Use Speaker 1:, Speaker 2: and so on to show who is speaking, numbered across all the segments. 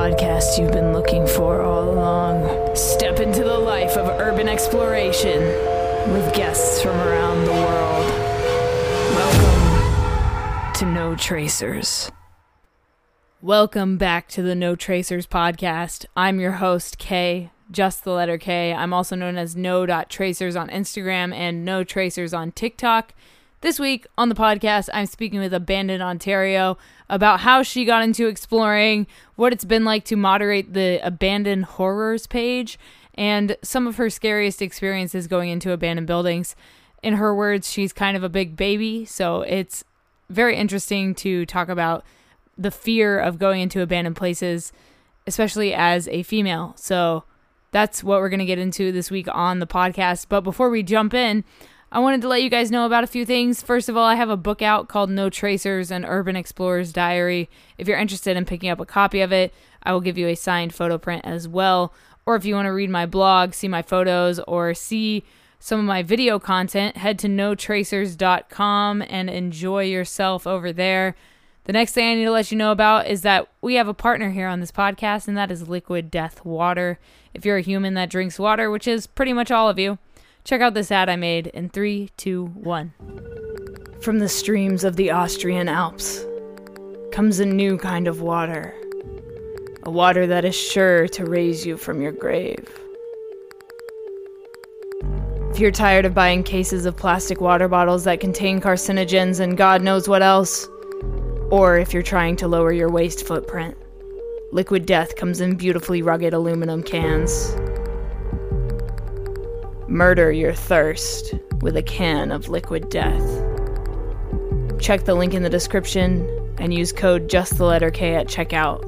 Speaker 1: podcast you've been looking for all along. Step into the life of urban exploration with guests from around the world. Welcome to No Tracers. Welcome back to the No Tracers podcast. I'm your host, Kay, just the letter K. I'm also known as no.tracers on Instagram and no tracers on TikTok. This week on the podcast, I'm speaking with Abandoned Ontario about how she got into exploring, what it's been like to moderate the Abandoned Horrors page, and some of her scariest experiences going into abandoned buildings. In her words, she's kind of a big baby, so it's very interesting to talk about the fear of going into abandoned places, especially as a female. So that's what we're going to get into this week on the podcast. But before we jump in, I wanted to let you guys know about a few things. First of all, I have a book out called No Tracers An Urban Explorer's Diary. If you're interested in picking up a copy of it, I will give you a signed photo print as well. Or if you want to read my blog, see my photos, or see some of my video content, head to notracers.com and enjoy yourself over there. The next thing I need to let you know about is that we have a partner here on this podcast, and that is Liquid Death Water. If you're a human that drinks water, which is pretty much all of you, Check out this ad I made in three, two, one. From the streams of the Austrian Alps comes a new kind of water. A water that is sure to raise you from your grave. If you're tired of buying cases of plastic water bottles that contain carcinogens and God knows what else, or if you're trying to lower your waste footprint, Liquid Death comes in beautifully rugged aluminum cans Murder your thirst with a can of liquid death. Check the link in the description and use code just the letter K at checkout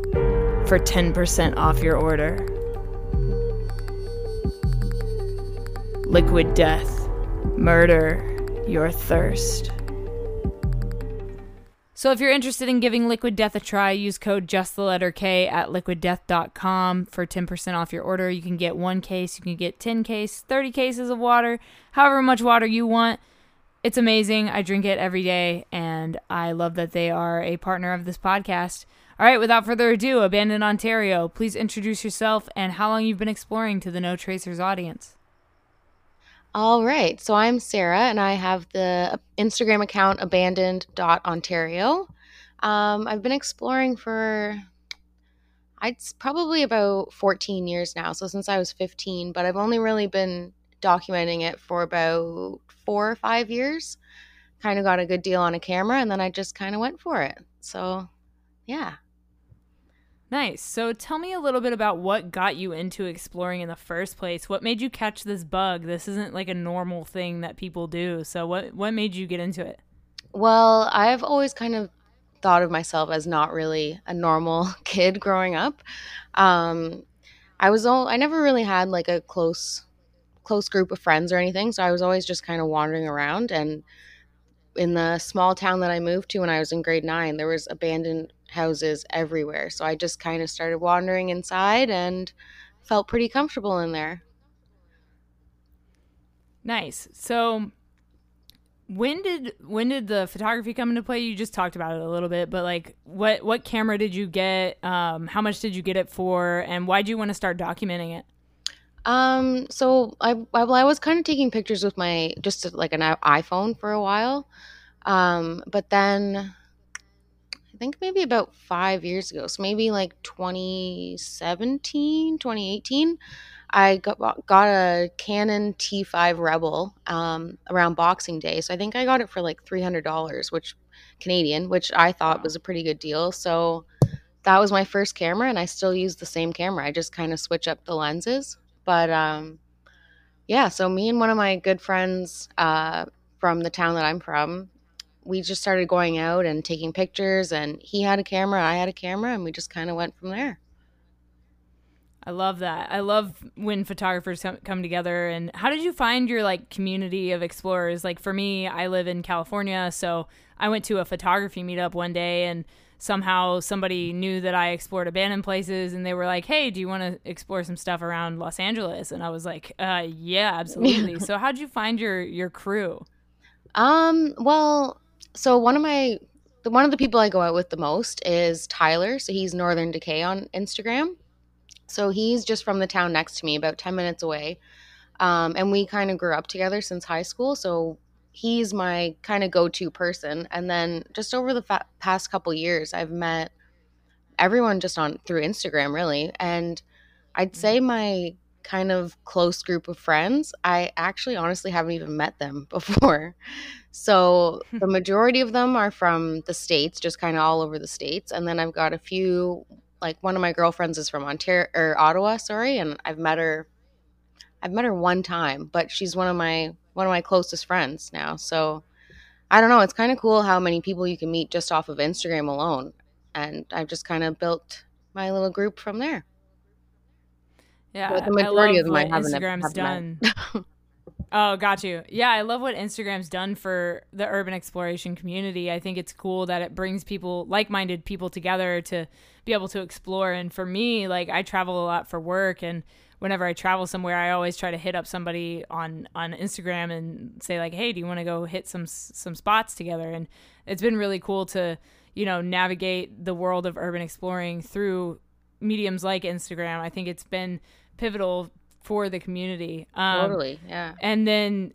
Speaker 1: for 10% off your order. Liquid death. Murder your thirst. So if you're interested in giving Liquid Death a try, use code just the letter K at liquiddeath.com for 10% off your order. You can get one case, you can get 10 case, 30 cases of water, however much water you want. It's amazing. I drink it every day and I love that they are a partner of this podcast. All right, without further ado, Abandoned Ontario, please introduce yourself and how long you've been exploring to the No Tracers audience.
Speaker 2: All right. So I'm Sarah and I have the Instagram account abandoned.ontario. Um, I've been exploring for I'd probably about 14 years now. So since I was 15, but I've only really been documenting it for about four or five years. Kind of got a good deal on a camera and then I just kind of went for it. So yeah.
Speaker 1: Nice. So tell me a little bit about what got you into exploring in the first place. What made you catch this bug? This isn't like a normal thing that people do. So what what made you get into it?
Speaker 2: Well, I've always kind of thought of myself as not really a normal kid growing up. Um, I was all, I never really had like a close close group of friends or anything, so I was always just kind of wandering around and in the small town that I moved to when I was in grade 9, there was abandoned houses everywhere. So I just kind of started wandering inside and felt pretty comfortable in there.
Speaker 1: Nice. So when did when did the photography come into play? You just talked about it a little bit, but like what what camera did you get? Um, how much did you get it for, and why do you want to start documenting it?
Speaker 2: Um, so I I, I was kind of taking pictures with my just like an iPhone for a while, um, but then think maybe about five years ago. So maybe like 2017, 2018. I got, got a Canon T5 Rebel um, around Boxing Day. So I think I got it for like $300, which Canadian, which I thought was a pretty good deal. So that was my first camera, and I still use the same camera. I just kind of switch up the lenses. But um, yeah, so me and one of my good friends uh, from the town that I'm from, we just started going out and taking pictures and he had a camera i had a camera and we just kind of went from there.
Speaker 1: I love that. I love when photographers come together and how did you find your like community of explorers? Like for me i live in california so i went to a photography meetup one day and somehow somebody knew that i explored abandoned places and they were like hey do you want to explore some stuff around los angeles? And i was like uh, yeah absolutely. So how'd you find your your crew?
Speaker 2: Um well so one of my the one of the people I go out with the most is Tyler. So he's Northern Decay on Instagram. So he's just from the town next to me, about 10 minutes away. Um, and we kind of grew up together since high school. So he's my kind of go to person. And then just over the fa- past couple years, I've met everyone just on through Instagram, really. And I'd say mm. my kind of close group of friends, I actually honestly haven't even met them before. So hmm. the majority of them are from the States, just kind of all over the States. And then I've got a few, like one of my girlfriends is from Ontario or Ottawa, sorry. And I've met her, I've met her one time, but she's one of my, one of my closest friends now. So I don't know. It's kind of cool how many people you can meet just off of Instagram alone. And I've just kind of built my little group from there.
Speaker 1: Yeah, but the majority of them I haven't Instagram's done. oh, got you. Yeah, I love what Instagram's done for the urban exploration community. I think it's cool that it brings people, like-minded people, together to be able to explore. And for me, like I travel a lot for work, and whenever I travel somewhere, I always try to hit up somebody on on Instagram and say like, "Hey, do you want to go hit some some spots together?" And it's been really cool to you know navigate the world of urban exploring through mediums like Instagram. I think it's been pivotal for the community.
Speaker 2: Um, totally, yeah.
Speaker 1: And then,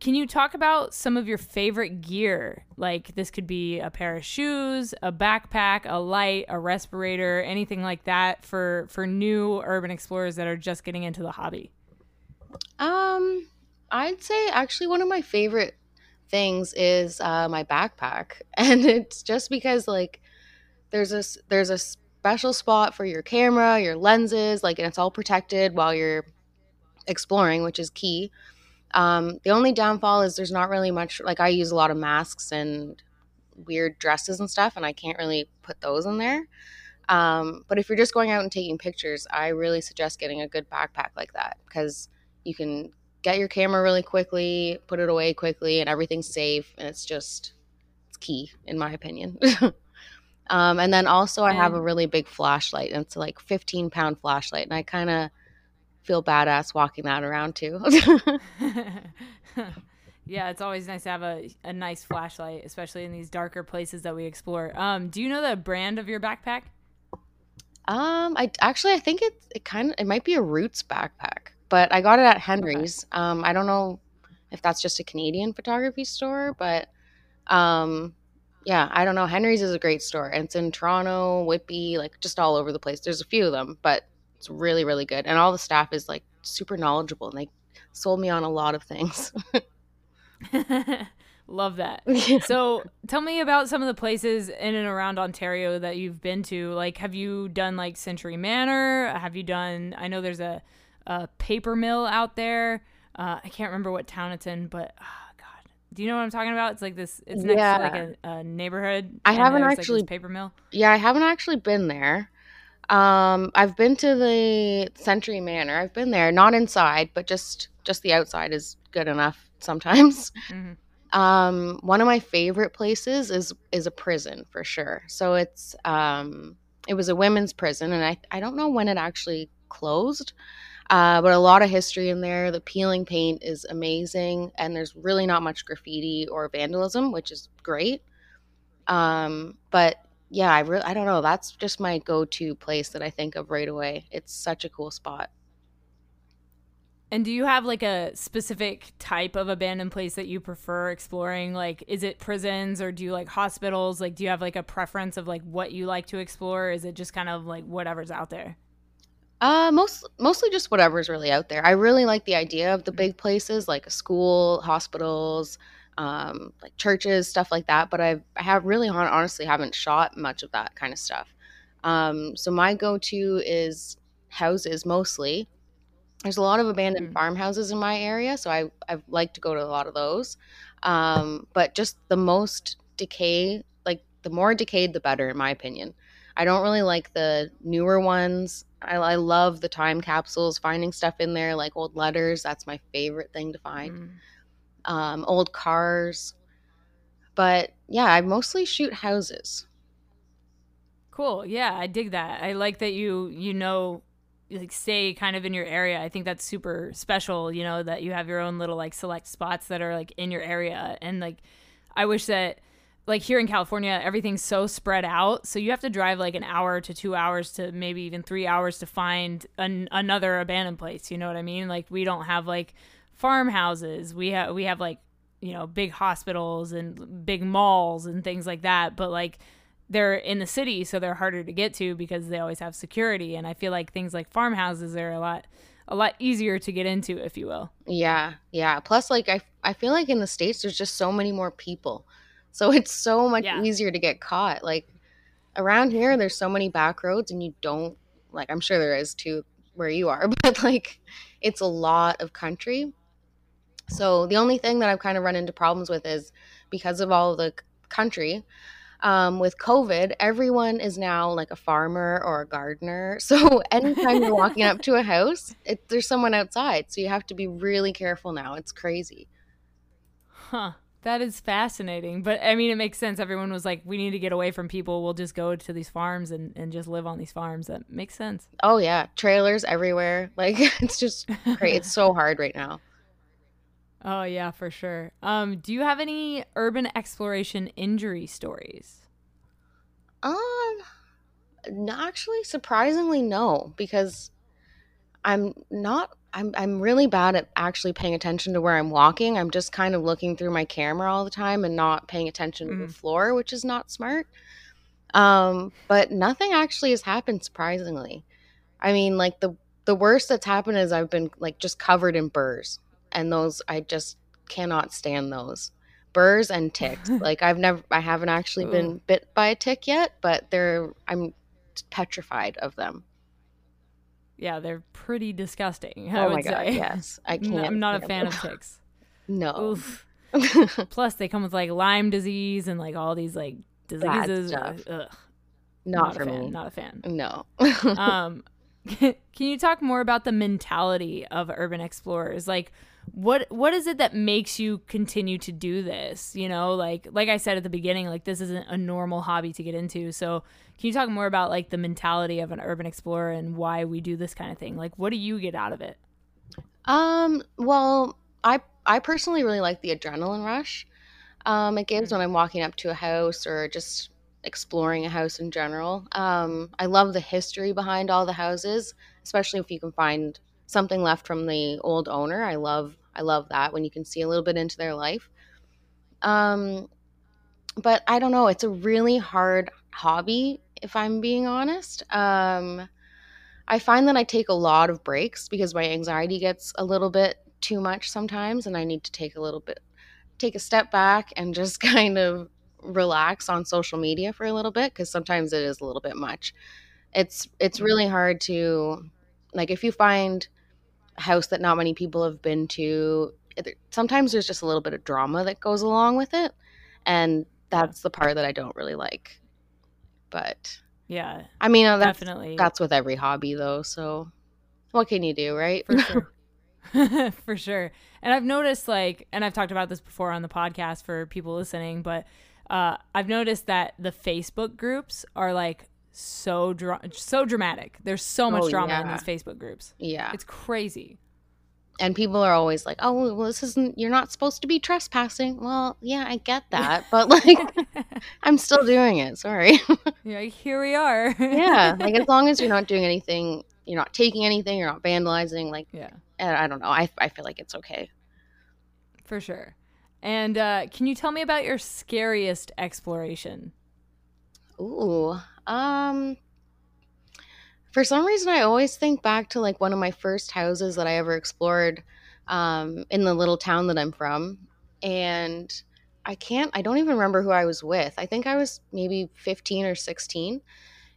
Speaker 1: can you talk about some of your favorite gear? Like this could be a pair of shoes, a backpack, a light, a respirator, anything like that for for new urban explorers that are just getting into the hobby.
Speaker 2: Um, I'd say actually one of my favorite things is uh, my backpack, and it's just because like there's a there's a special spot for your camera, your lenses, like, and it's all protected while you're exploring, which is key. Um, the only downfall is there's not really much, like, I use a lot of masks and weird dresses and stuff, and I can't really put those in there. Um, but if you're just going out and taking pictures, I really suggest getting a good backpack like that because you can get your camera really quickly, put it away quickly, and everything's safe. And it's just, it's key, in my opinion. Um, and then also, I have a really big flashlight, and it's like 15 pound flashlight, and I kind of feel badass walking that around too.
Speaker 1: yeah, it's always nice to have a, a nice flashlight, especially in these darker places that we explore. Um, do you know the brand of your backpack?
Speaker 2: Um, I actually I think it it kind of it might be a Roots backpack, but I got it at Henry's. Okay. Um, I don't know if that's just a Canadian photography store, but um, yeah, I don't know. Henry's is a great store. And it's in Toronto, Whitby, like just all over the place. There's a few of them, but it's really, really good. And all the staff is like super knowledgeable and they sold me on a lot of things.
Speaker 1: Love that. So tell me about some of the places in and around Ontario that you've been to. Like, have you done like Century Manor? Have you done, I know there's a, a paper mill out there. Uh, I can't remember what town it's in, but. Uh, do you know what I'm talking about? It's like this. It's next yeah. to like a, a neighborhood.
Speaker 2: I haven't actually
Speaker 1: like paper mill.
Speaker 2: Yeah, I haven't actually been there. Um, I've been to the Century Manor. I've been there, not inside, but just just the outside is good enough sometimes. Mm-hmm. Um, one of my favorite places is is a prison for sure. So it's um, it was a women's prison, and I I don't know when it actually closed. Uh, but a lot of history in there. The peeling paint is amazing, and there's really not much graffiti or vandalism, which is great. Um, but yeah, I really I don't know. That's just my go-to place that I think of right away. It's such a cool spot.
Speaker 1: And do you have like a specific type of abandoned place that you prefer exploring? Like, is it prisons or do you like hospitals? Like, do you have like a preference of like what you like to explore? is it just kind of like whatever's out there?
Speaker 2: Uh, most mostly just whatever's really out there. I really like the idea of the big places like a school, hospitals, um, like churches, stuff like that. But I've, I have really honestly haven't shot much of that kind of stuff. Um, so my go-to is houses mostly. There's a lot of abandoned mm. farmhouses in my area, so I I like to go to a lot of those. Um, but just the most decay, like the more decayed, the better, in my opinion. I don't really like the newer ones. I, I, love the time capsules, finding stuff in there like old letters. That's my favorite thing to find. Mm. Um, old cars. But yeah, I mostly shoot houses.
Speaker 1: Cool. Yeah, I dig that. I like that you you know like stay kind of in your area. I think that's super special, you know, that you have your own little like select spots that are like in your area and like I wish that like here in California, everything's so spread out. So you have to drive like an hour to two hours to maybe even three hours to find an, another abandoned place. You know what I mean? Like we don't have like farmhouses. We have we have like you know big hospitals and big malls and things like that. But like they're in the city, so they're harder to get to because they always have security. And I feel like things like farmhouses are a lot a lot easier to get into, if you will.
Speaker 2: Yeah, yeah. Plus, like I I feel like in the states, there's just so many more people. So it's so much yeah. easier to get caught. Like around here, there's so many back roads, and you don't like. I'm sure there is too where you are, but like it's a lot of country. So the only thing that I've kind of run into problems with is because of all of the country. Um, with COVID, everyone is now like a farmer or a gardener. So anytime you're walking up to a house, it, there's someone outside. So you have to be really careful now. It's crazy.
Speaker 1: Huh. That is fascinating. But I mean, it makes sense. Everyone was like, we need to get away from people. We'll just go to these farms and, and just live on these farms. That makes sense.
Speaker 2: Oh, yeah. Trailers everywhere. Like, it's just great. it's so hard right now.
Speaker 1: Oh, yeah, for sure. Um, do you have any urban exploration injury stories?
Speaker 2: Um, not actually, surprisingly, no, because I'm not I'm I'm really bad at actually paying attention to where I'm walking. I'm just kind of looking through my camera all the time and not paying attention mm-hmm. to the mm-hmm. floor, which is not smart. Um, but nothing actually has happened surprisingly. I mean, like the the worst that's happened is I've been like just covered in burrs, and those I just cannot stand those burrs and ticks. like I've never I haven't actually Ooh. been bit by a tick yet, but they're I'm petrified of them
Speaker 1: yeah, they're pretty disgusting. I oh my god, say.
Speaker 2: yes, I can't.
Speaker 1: I'm not a fan of ticks.
Speaker 2: no.
Speaker 1: Plus, they come with like Lyme disease and like all these like diseases. Ugh.
Speaker 2: Not, not for
Speaker 1: fan,
Speaker 2: me.
Speaker 1: Not a fan.
Speaker 2: No.
Speaker 1: um, can you talk more about the mentality of urban explorers? Like, what what is it that makes you continue to do this? You know like like i said at the beginning like this isn't a normal hobby to get into. So can you talk more about like the mentality of an urban explorer and why we do this kind of thing? Like what do you get out of it?
Speaker 2: Um well i i personally really like the adrenaline rush. Um it gives mm-hmm. when i'm walking up to a house or just exploring a house in general. Um i love the history behind all the houses especially if you can find something left from the old owner. I love I love that when you can see a little bit into their life. Um but I don't know, it's a really hard hobby if I'm being honest. Um I find that I take a lot of breaks because my anxiety gets a little bit too much sometimes and I need to take a little bit take a step back and just kind of relax on social media for a little bit because sometimes it is a little bit much. It's it's really hard to like if you find house that not many people have been to. Sometimes there's just a little bit of drama that goes along with it, and that's the part that I don't really like. But
Speaker 1: yeah,
Speaker 2: I mean, uh, that's, definitely that's with every hobby though. So what can you do, right?
Speaker 1: For sure. for sure. And I've noticed like and I've talked about this before on the podcast for people listening, but uh, I've noticed that the Facebook groups are like so dra- so dramatic. There's so much oh, drama yeah. in these Facebook groups.
Speaker 2: Yeah.
Speaker 1: It's crazy.
Speaker 2: And people are always like, "Oh, well this isn't you're not supposed to be trespassing." Well, yeah, I get that, but like I'm still doing it. Sorry.
Speaker 1: yeah, here we are.
Speaker 2: yeah, like as long as you're not doing anything, you're not taking anything, you're not vandalizing, like
Speaker 1: Yeah.
Speaker 2: I don't know. I I feel like it's okay.
Speaker 1: For sure. And uh, can you tell me about your scariest exploration?
Speaker 2: Ooh, um, for some reason, I always think back to like one of my first houses that I ever explored um, in the little town that I'm from. And I can't, I don't even remember who I was with. I think I was maybe 15 or 16.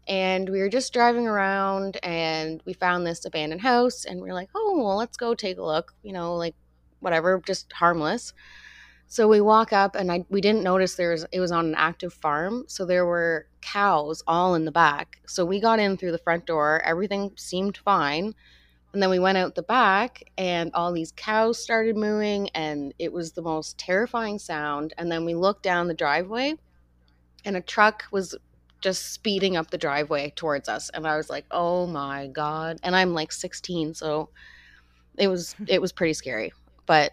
Speaker 2: And we were just driving around and we found this abandoned house and we are like, oh, well, let's go take a look, you know, like whatever, just harmless. So we walk up, and I we didn't notice there was it was on an active farm, so there were cows all in the back. So we got in through the front door, everything seemed fine, and then we went out the back, and all these cows started mooing, and it was the most terrifying sound. And then we looked down the driveway, and a truck was just speeding up the driveway towards us, and I was like, "Oh my god!" And I'm like 16, so it was it was pretty scary, but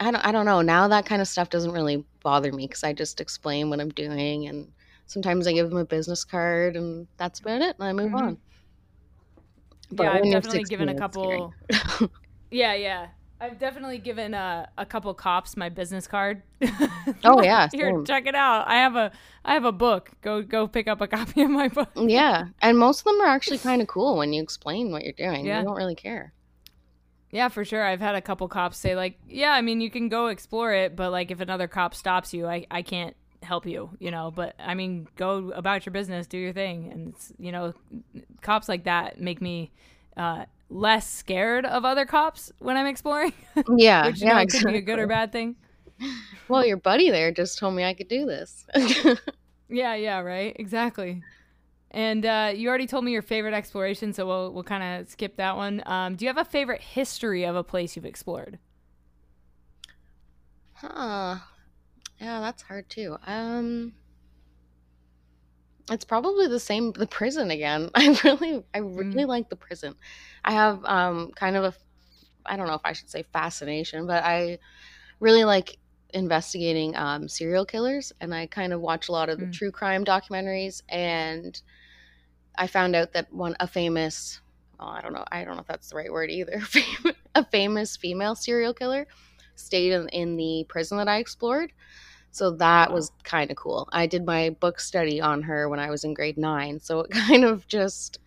Speaker 2: I don't I don't know. Now that kind of stuff doesn't really bother me because I just explain what I'm doing, and sometimes I give them a business card, and that's about it. And I move
Speaker 1: Mhm.
Speaker 2: on. But
Speaker 1: yeah, I've definitely given a
Speaker 2: 16, it's scary.
Speaker 1: couple. yeah, yeah. I've definitely given a, a couple cops my business card.
Speaker 2: Oh, yeah,
Speaker 1: here,
Speaker 2: same.
Speaker 1: check it out. I have a I have a book. Go go pick up a copy of my book.
Speaker 2: Yeah, and most of them are actually kind of cool when you explain what you're doing.
Speaker 1: Yeah.
Speaker 2: They don't really care.
Speaker 1: Yeah, for sure. I've had a couple cops say like, "Yeah, I mean, you can go explore it, but like if another cop stops you, I I can't help you, you know, but I mean, go about your business, do your thing." And it's, you know, cops like that make me uh less scared of other cops when I'm exploring,
Speaker 2: Yeah,
Speaker 1: which
Speaker 2: yeah,
Speaker 1: know could be a good or bad thing.
Speaker 2: Well, your buddy there just told me I could do this.
Speaker 1: Yeah, yeah, right. Exactly. And uh, you already told me your favorite exploration, so we'll we'll kind of skip that one. Um, do you have a favorite history of a place you've explored?
Speaker 2: huh. Yeah, that's hard too. Um, it's probably the same. The prison again. I really, I really like the prison. I have um kind of a, I don't know if I should say fascination, but I really like investigating um, serial killers, and I kind of watch a lot of the
Speaker 1: Mm.
Speaker 2: true crime documentaries. And I found out that one a famous, well, I don't know, I don't know if that's the right word either. a famous female serial killer stayed in, in the prison that I explored. So that was kind of cool. I did my book study on her when I was in grade nine. So it kind of just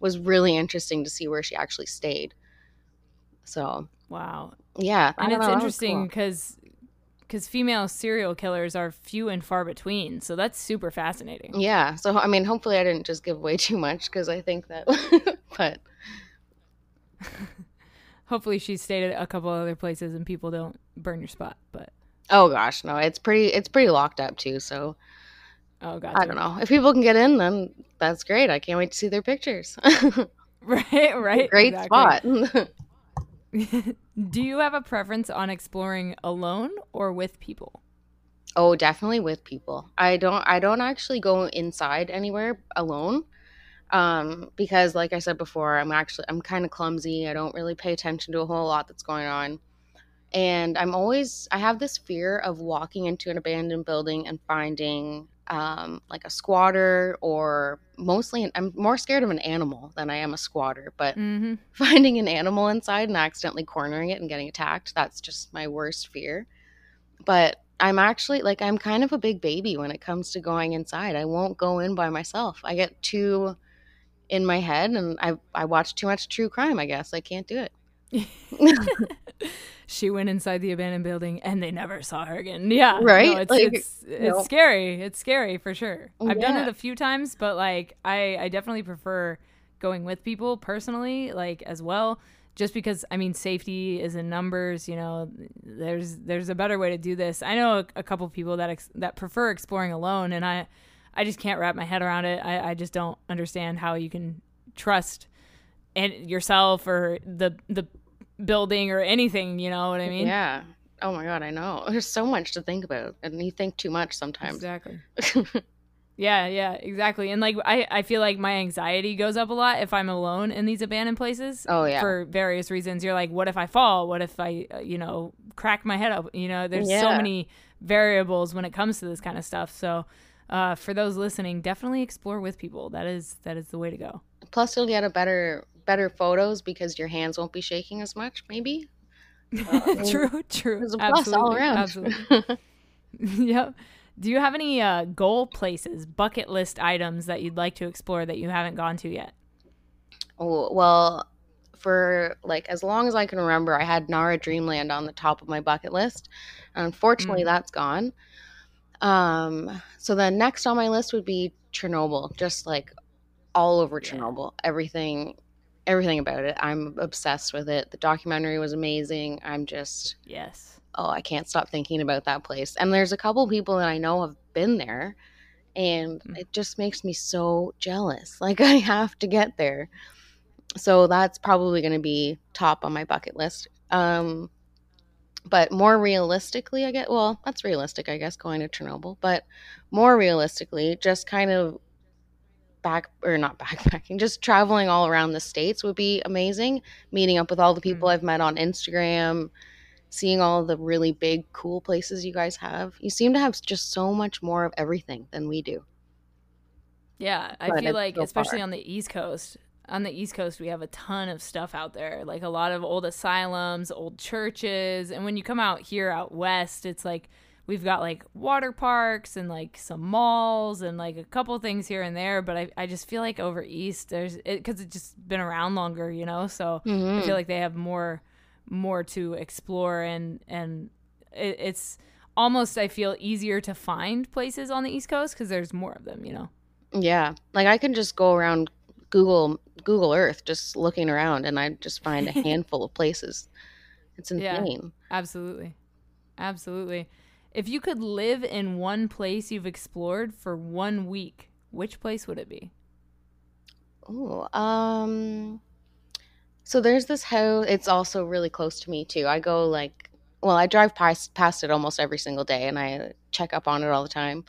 Speaker 2: was really interesting to see where she actually stayed. So
Speaker 1: Wow.
Speaker 2: yeah,
Speaker 1: And it's
Speaker 2: know, that was
Speaker 1: interesting because because female serial killers are few and far between, so that's super fascinating.
Speaker 2: Yeah. So I mean, hopefully I didn't just give away too much because I think that, but
Speaker 1: Hopefully, she stayed at a couple other places and people don't burn your spot. But
Speaker 2: oh gosh, no, it's pretty, it's pretty locked up too. So
Speaker 1: oh god,
Speaker 2: I don't know if people can get in, then that's great. I can't wait to see their pictures.
Speaker 1: Right, right.
Speaker 2: great
Speaker 1: exactly.
Speaker 2: spot.
Speaker 1: Do you have a preference on exploring alone or with people?
Speaker 2: Oh, definitely with people. I don't I don't actually go inside anywhere alone. Um because like I said before, I'm actually I'm kind of clumsy. I don't really pay attention to a whole lot that's going on. And I'm always I have this fear of walking into an abandoned building and finding um like a squatter or mostly I'm more scared of an animal than I am a squatter, but
Speaker 1: Mm-hmm.
Speaker 2: finding an animal inside and accidentally cornering it and getting attacked that's just my worst fear. But i'm actually like i'm kind of a big baby when it comes to going inside. I won't go in by myself. I get too in my head and i i watch too much true crime i guess. I can't do it
Speaker 1: she went inside the abandoned building and they never saw her again. Yeah, no,
Speaker 2: Right?
Speaker 1: it's
Speaker 2: Like,
Speaker 1: it's, it's
Speaker 2: no.
Speaker 1: scary. It's scary for sure. Oh, I've done it a few times, but like I I definitely prefer going with people personally, like as well. Just because I mean safety is in numbers, you know. There's there's a better way to do this. I know a, a couple people that ex- that prefer exploring alone, and I I just can't wrap my head around it. I, I just don't understand how you can trust and yourself or the the building or anything. You know what I mean?
Speaker 2: yeah oh my god i know there's so much to think about and you think too much sometimes
Speaker 1: Exactly. Yeah, yeah, exactly. And like I, I feel like my anxiety goes up a lot if I'm alone in these abandoned places.
Speaker 2: Oh, yeah.
Speaker 1: For various reasons. You're like, what if I fall? What if I, uh, you know, crack my head up? You know, there's so many variables when it comes to this kind of stuff. So, uh, for those listening, definitely explore with people. That is that is the way to go.
Speaker 2: plus you'll get a better better photos because your hands won't be shaking as much maybe
Speaker 1: true, true.
Speaker 2: there's a plus all
Speaker 1: Absolutely,
Speaker 2: around
Speaker 1: Absolutely. yep. Do you have any uh, goal places, bucket list items that you'd like to explore that you haven't gone to yet?
Speaker 2: Oh, well, for like as long as I can remember, I had Nara Dreamland on the top of my bucket list. Unfortunately,
Speaker 1: Mm.
Speaker 2: that's gone. Um, so then next on my list would be Chernobyl, just like all over
Speaker 1: Yeah.
Speaker 2: Chernobyl. Everything everything about it. I'm obsessed with it. The documentary was amazing. I'm just
Speaker 1: Yes.
Speaker 2: oh, I can't stop thinking about that place. And there's a couple people that I know have been there and
Speaker 1: Mm.
Speaker 2: it just makes me so jealous. Like I have to get there. So that's probably going to be top on my bucket list. Um but more realistically, I get well, that's realistic, I guess, going to Chernobyl, but more realistically, just kind of back or not backpacking, just traveling all around the states would be amazing. Meeting up with all the people
Speaker 1: Mm.
Speaker 2: I've met on Instagram, seeing all the really big, cool places you guys have. You seem to have just so much more of everything than we do.
Speaker 1: Yeah, I but feel like, so especially on the East Coast, on the East Coast, we have a ton of stuff out there, like a lot of old asylums, old churches. And when you come out here out west, it's like we've got like water parks and like some malls and like a couple things here and there. But I, I just feel like over east, there's it because it's just been around longer, you know. So mm-hmm. I feel like they have more more to explore and and it, it's almost I feel easier to find places on the East Coast because there's more of them, you know.
Speaker 2: Yeah, like I can just go around Google Google Earth just looking around and I just find a handful of places. It's insane.
Speaker 1: Yeah, absolutely. Absolutely. If you could live in one place you've explored for one week, which place would it be?
Speaker 2: Oh, um so there's this house it's also really close to me too. I go like well, I drive past past it almost every single day and I check up on it all the time.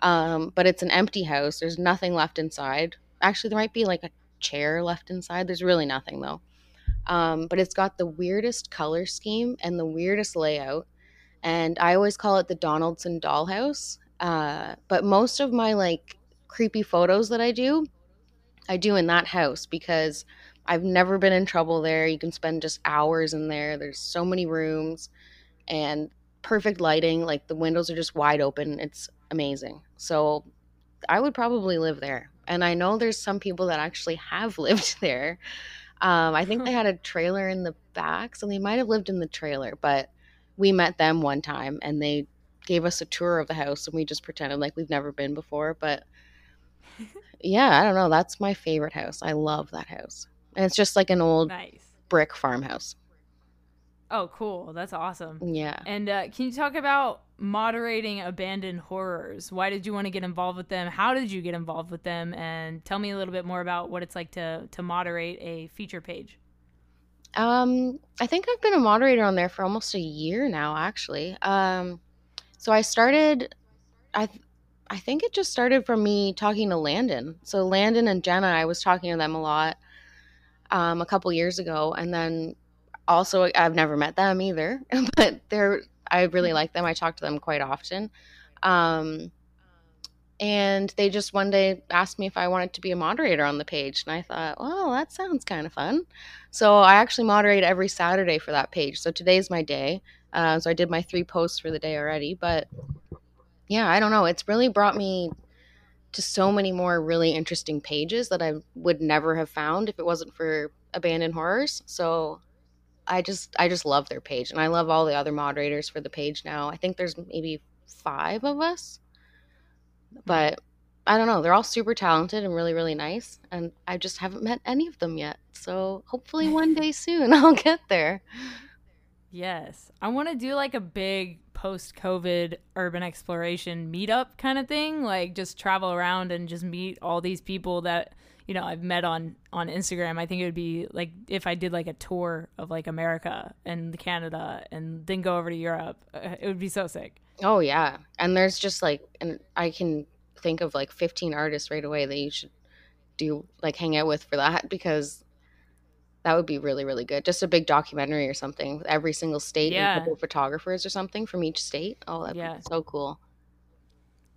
Speaker 2: Um, but it's an empty house. There's nothing left inside. Actually, there might be like a chair left inside. There's really nothing though. Um, but it's got the weirdest color scheme and the weirdest layout. And I always call it the Donaldson dollhouse. Uh, but most of my like creepy photos that I do, I do in that house because I've never been in trouble there. You can spend just hours in there. There's so many rooms and perfect lighting. Like the windows are just wide open. It's amazing. So I would probably live there. And I know there's some people that actually have lived there. Um, I think they had a trailer in the back, so they might have lived in the trailer, but we met them one time and they gave us a tour of the house and we just pretended like we've never been before. But yeah, I don't know. That's my favorite house. I love that house. And it's just like an old nice. brick farmhouse.
Speaker 1: Oh, cool. That's awesome.
Speaker 2: Yeah.
Speaker 1: And uh, can you talk about moderating abandoned horrors? Why did you want to get involved with them? How did you get involved with them? And tell me a little bit more about what it's like to to moderate a feature page.
Speaker 2: Um, I think I've been a moderator on there for almost a year now, actually. Um, so I started, I, I think it just started from me talking to Landon. So Landon and Jenna, I was talking to them a lot, um, a couple years ago, and then also I've never met them either, but they're I really like them. I talk to them quite often. Um, and they just one day asked me if I wanted to be a moderator on the page, and I thought, well, that sounds kind of fun. So I actually moderate every Saturday for that page. So today's my day. Uh, so I did my three posts for the day already, but yeah, I don't know. It's really brought me to so many more really interesting pages that I would never have found if it wasn't for abandoned horrors. So I just I just love their page and I love all the other moderators for the page now. I think there's maybe 5 of us. But I don't know, they're all super talented and really really nice and I just haven't met any of them yet. So hopefully one day soon I'll get there.
Speaker 1: Yes. I want to do like a big post COVID urban exploration meetup kind of thing, like just travel around and just meet all these people that you know I've met on on Instagram. I think it would be like if I did like a tour of like America and Canada and then go over to Europe. Uh, it would be so sick.
Speaker 2: Oh yeah, and there's just like and I can think of like 15 artists right away that you should do like hang out with for that because that would be really really good. Just a big documentary or something. With every single state yeah. and a couple photographers or something from each state. Oh, that'd yeah. be so cool.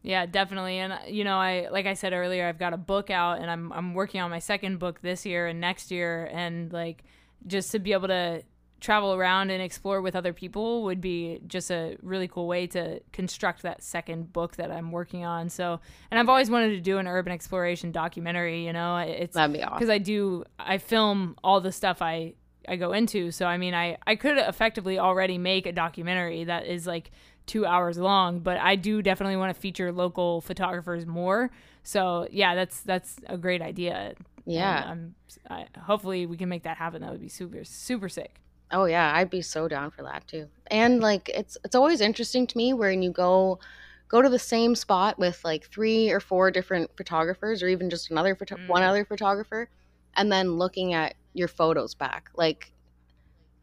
Speaker 1: Yeah, definitely. And you know, I like I said earlier, I've got a book out and I'm I'm working on my second book this year and next year and like just to be able to travel around and explore with other people would be just a really cool way to construct that second book that I'm working on. So, and I've always wanted to do an urban exploration documentary, you know. It's
Speaker 2: That'd be awesome.
Speaker 1: I do I film all the stuff I I go into. So, I mean, I I could effectively already make a documentary that is like two hours long, but I do definitely want to feature local photographers more. So yeah, that's that's a great idea.
Speaker 2: Yeah,
Speaker 1: I'm, I, hopefully we can make that happen. That would be super super sick.
Speaker 2: Oh yeah, I'd be so down for that too. And like it's it's always interesting to me when you go go to the same spot with like three or four different photographers or even just another photo- mm. one other photographer and then looking at your photos back. Like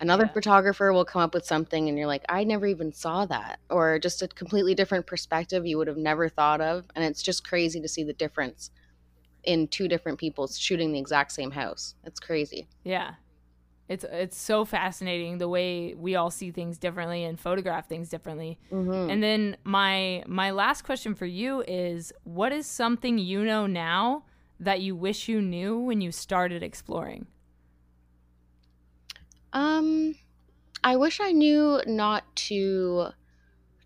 Speaker 2: another yeah. photographer will come up with something and you're like i never even saw that or just a completely different perspective you would have never thought of and it's just crazy to see the difference in two different people shooting the exact same house it's crazy
Speaker 1: yeah It's it's so fascinating the way we all see things differently and photograph things differently.
Speaker 2: Mm-hmm.
Speaker 1: And then my my last question for you is what is something you know now that you wish you knew when you started exploring?
Speaker 2: Um, I wish I knew not to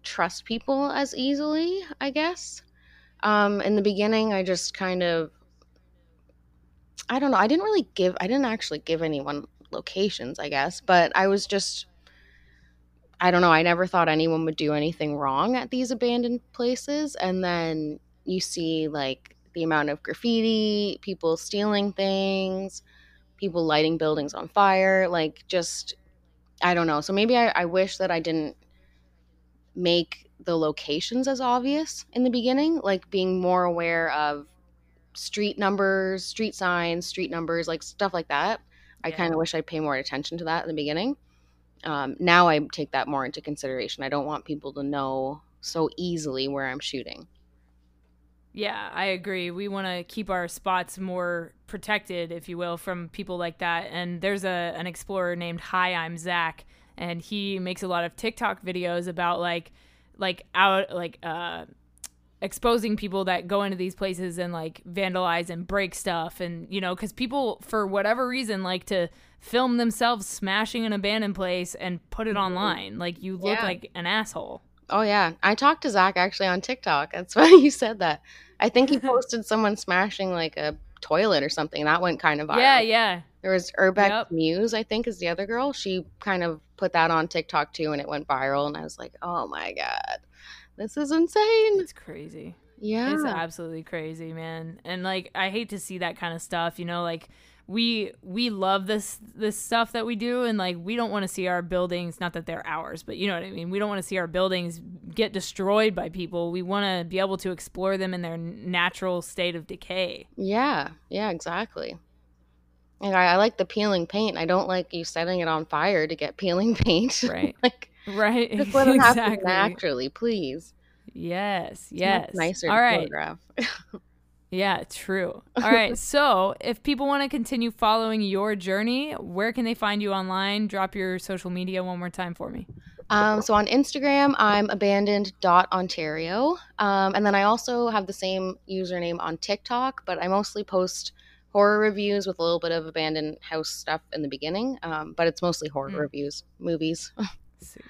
Speaker 2: trust people as easily, I guess. Um, in the beginning, I just kind of, I don't know, I didn't really give, I didn't actually give anyone locations, I guess, but I was just, I don't know, I never thought anyone would do anything wrong at these abandoned places. And then you see like the amount of graffiti, people stealing things, people lighting buildings on fire, like just I don't know. So maybe I, I wish that I didn't make the locations as obvious in the beginning, like being more aware of street numbers, street signs, street numbers, like stuff like that. I
Speaker 1: Yeah.
Speaker 2: kind of wish I'd pay more attention to that in the beginning. Um, now I take that more into consideration. I don't want people to know so easily where I'm shooting.
Speaker 1: Yeah, I agree. We want to keep our spots more protected, if you will, from people like that. And there's a an explorer named Hi, I'm Zach, and he makes a lot of TikTok videos about like like out like uh exposing people that go into these places and like vandalize and break stuff and you know because people for whatever reason like to film themselves smashing an abandoned place and put it mm-hmm. online like you look
Speaker 2: Yeah.
Speaker 1: like an asshole
Speaker 2: Oh yeah, I talked to Zach actually on TikTok. That's why you said that. I think he posted someone smashing like a toilet or something. That went kind of viral.
Speaker 1: yeah yeah
Speaker 2: There was Urbex
Speaker 1: Yep.
Speaker 2: Muse, I think, is the other girl. She kind of put that on TikTok too, and it went viral. And I was like, oh my god, this is insane.
Speaker 1: it's crazy
Speaker 2: Yeah,
Speaker 1: It's absolutely crazy, man. And like I hate to see that kind of stuff, you know, like we we love this this stuff that we do and like we don't want to see our buildings, not that they're ours, but you know what I mean. We don't want to see our buildings get destroyed by people. We want to be able to explore them in their natural state of decay.
Speaker 2: yeah, yeah, exactly. And I, I like the peeling paint. I don't like you setting it on fire to get peeling paint.
Speaker 1: Right.
Speaker 2: like,
Speaker 1: Right?
Speaker 2: just let it happen naturally, please.
Speaker 1: Yes, yes.
Speaker 2: nicer
Speaker 1: All right.
Speaker 2: photograph.
Speaker 1: Yeah, true. All right. So, if people want to continue following your journey, where can they find you online? Drop your social media one more time for me.
Speaker 2: Um, so on Instagram, I'm abandoned.ontario. Um, and then I also have the same username on TikTok, but I mostly post horror reviews with a little bit of abandoned house stuff in the beginning. Um, but it's mostly horror
Speaker 1: Mm.
Speaker 2: reviews, movies.
Speaker 1: Sweet.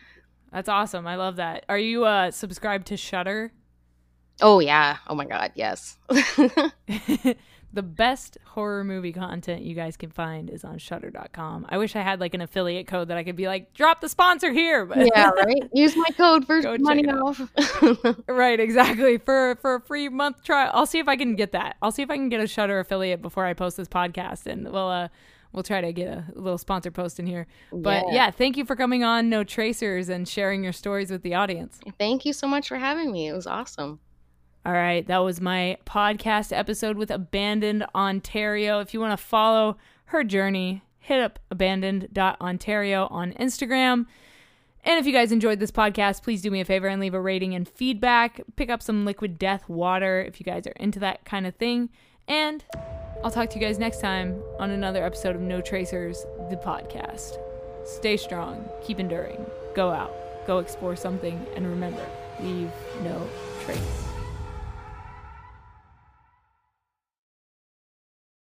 Speaker 1: That's awesome. I love that. Are you uh subscribed to Shudder?
Speaker 2: oh, yeah. Oh, my God. Yes.
Speaker 1: the best horror movie content you guys can find is on shudder.com. I wish I had like an affiliate code that I could be like, drop the sponsor here. But
Speaker 2: yeah, right? Use my code for money off.
Speaker 1: right, exactly. For for a free month trial. I'll see if I can get that. I'll see if I can get a Shudder affiliate before I post this podcast and we'll uh we'll try to get a little sponsor post in here. But
Speaker 2: Yeah.
Speaker 1: yeah, thank you for coming on No Tracers and sharing your stories with the audience.
Speaker 2: Thank you so much for having me. It was awesome.
Speaker 1: All right, that was my podcast episode with Abandoned Ontario. If you want to follow her journey, hit up abandoned.ontario on Instagram. And if you guys enjoyed this podcast, please do me a favor and leave a rating and feedback. Pick up some liquid death water if you guys are into that kind of thing. And I'll talk to you guys next time on another episode of No Tracers, the podcast. Stay strong, keep enduring, go out, go explore something, and remember, leave no trace.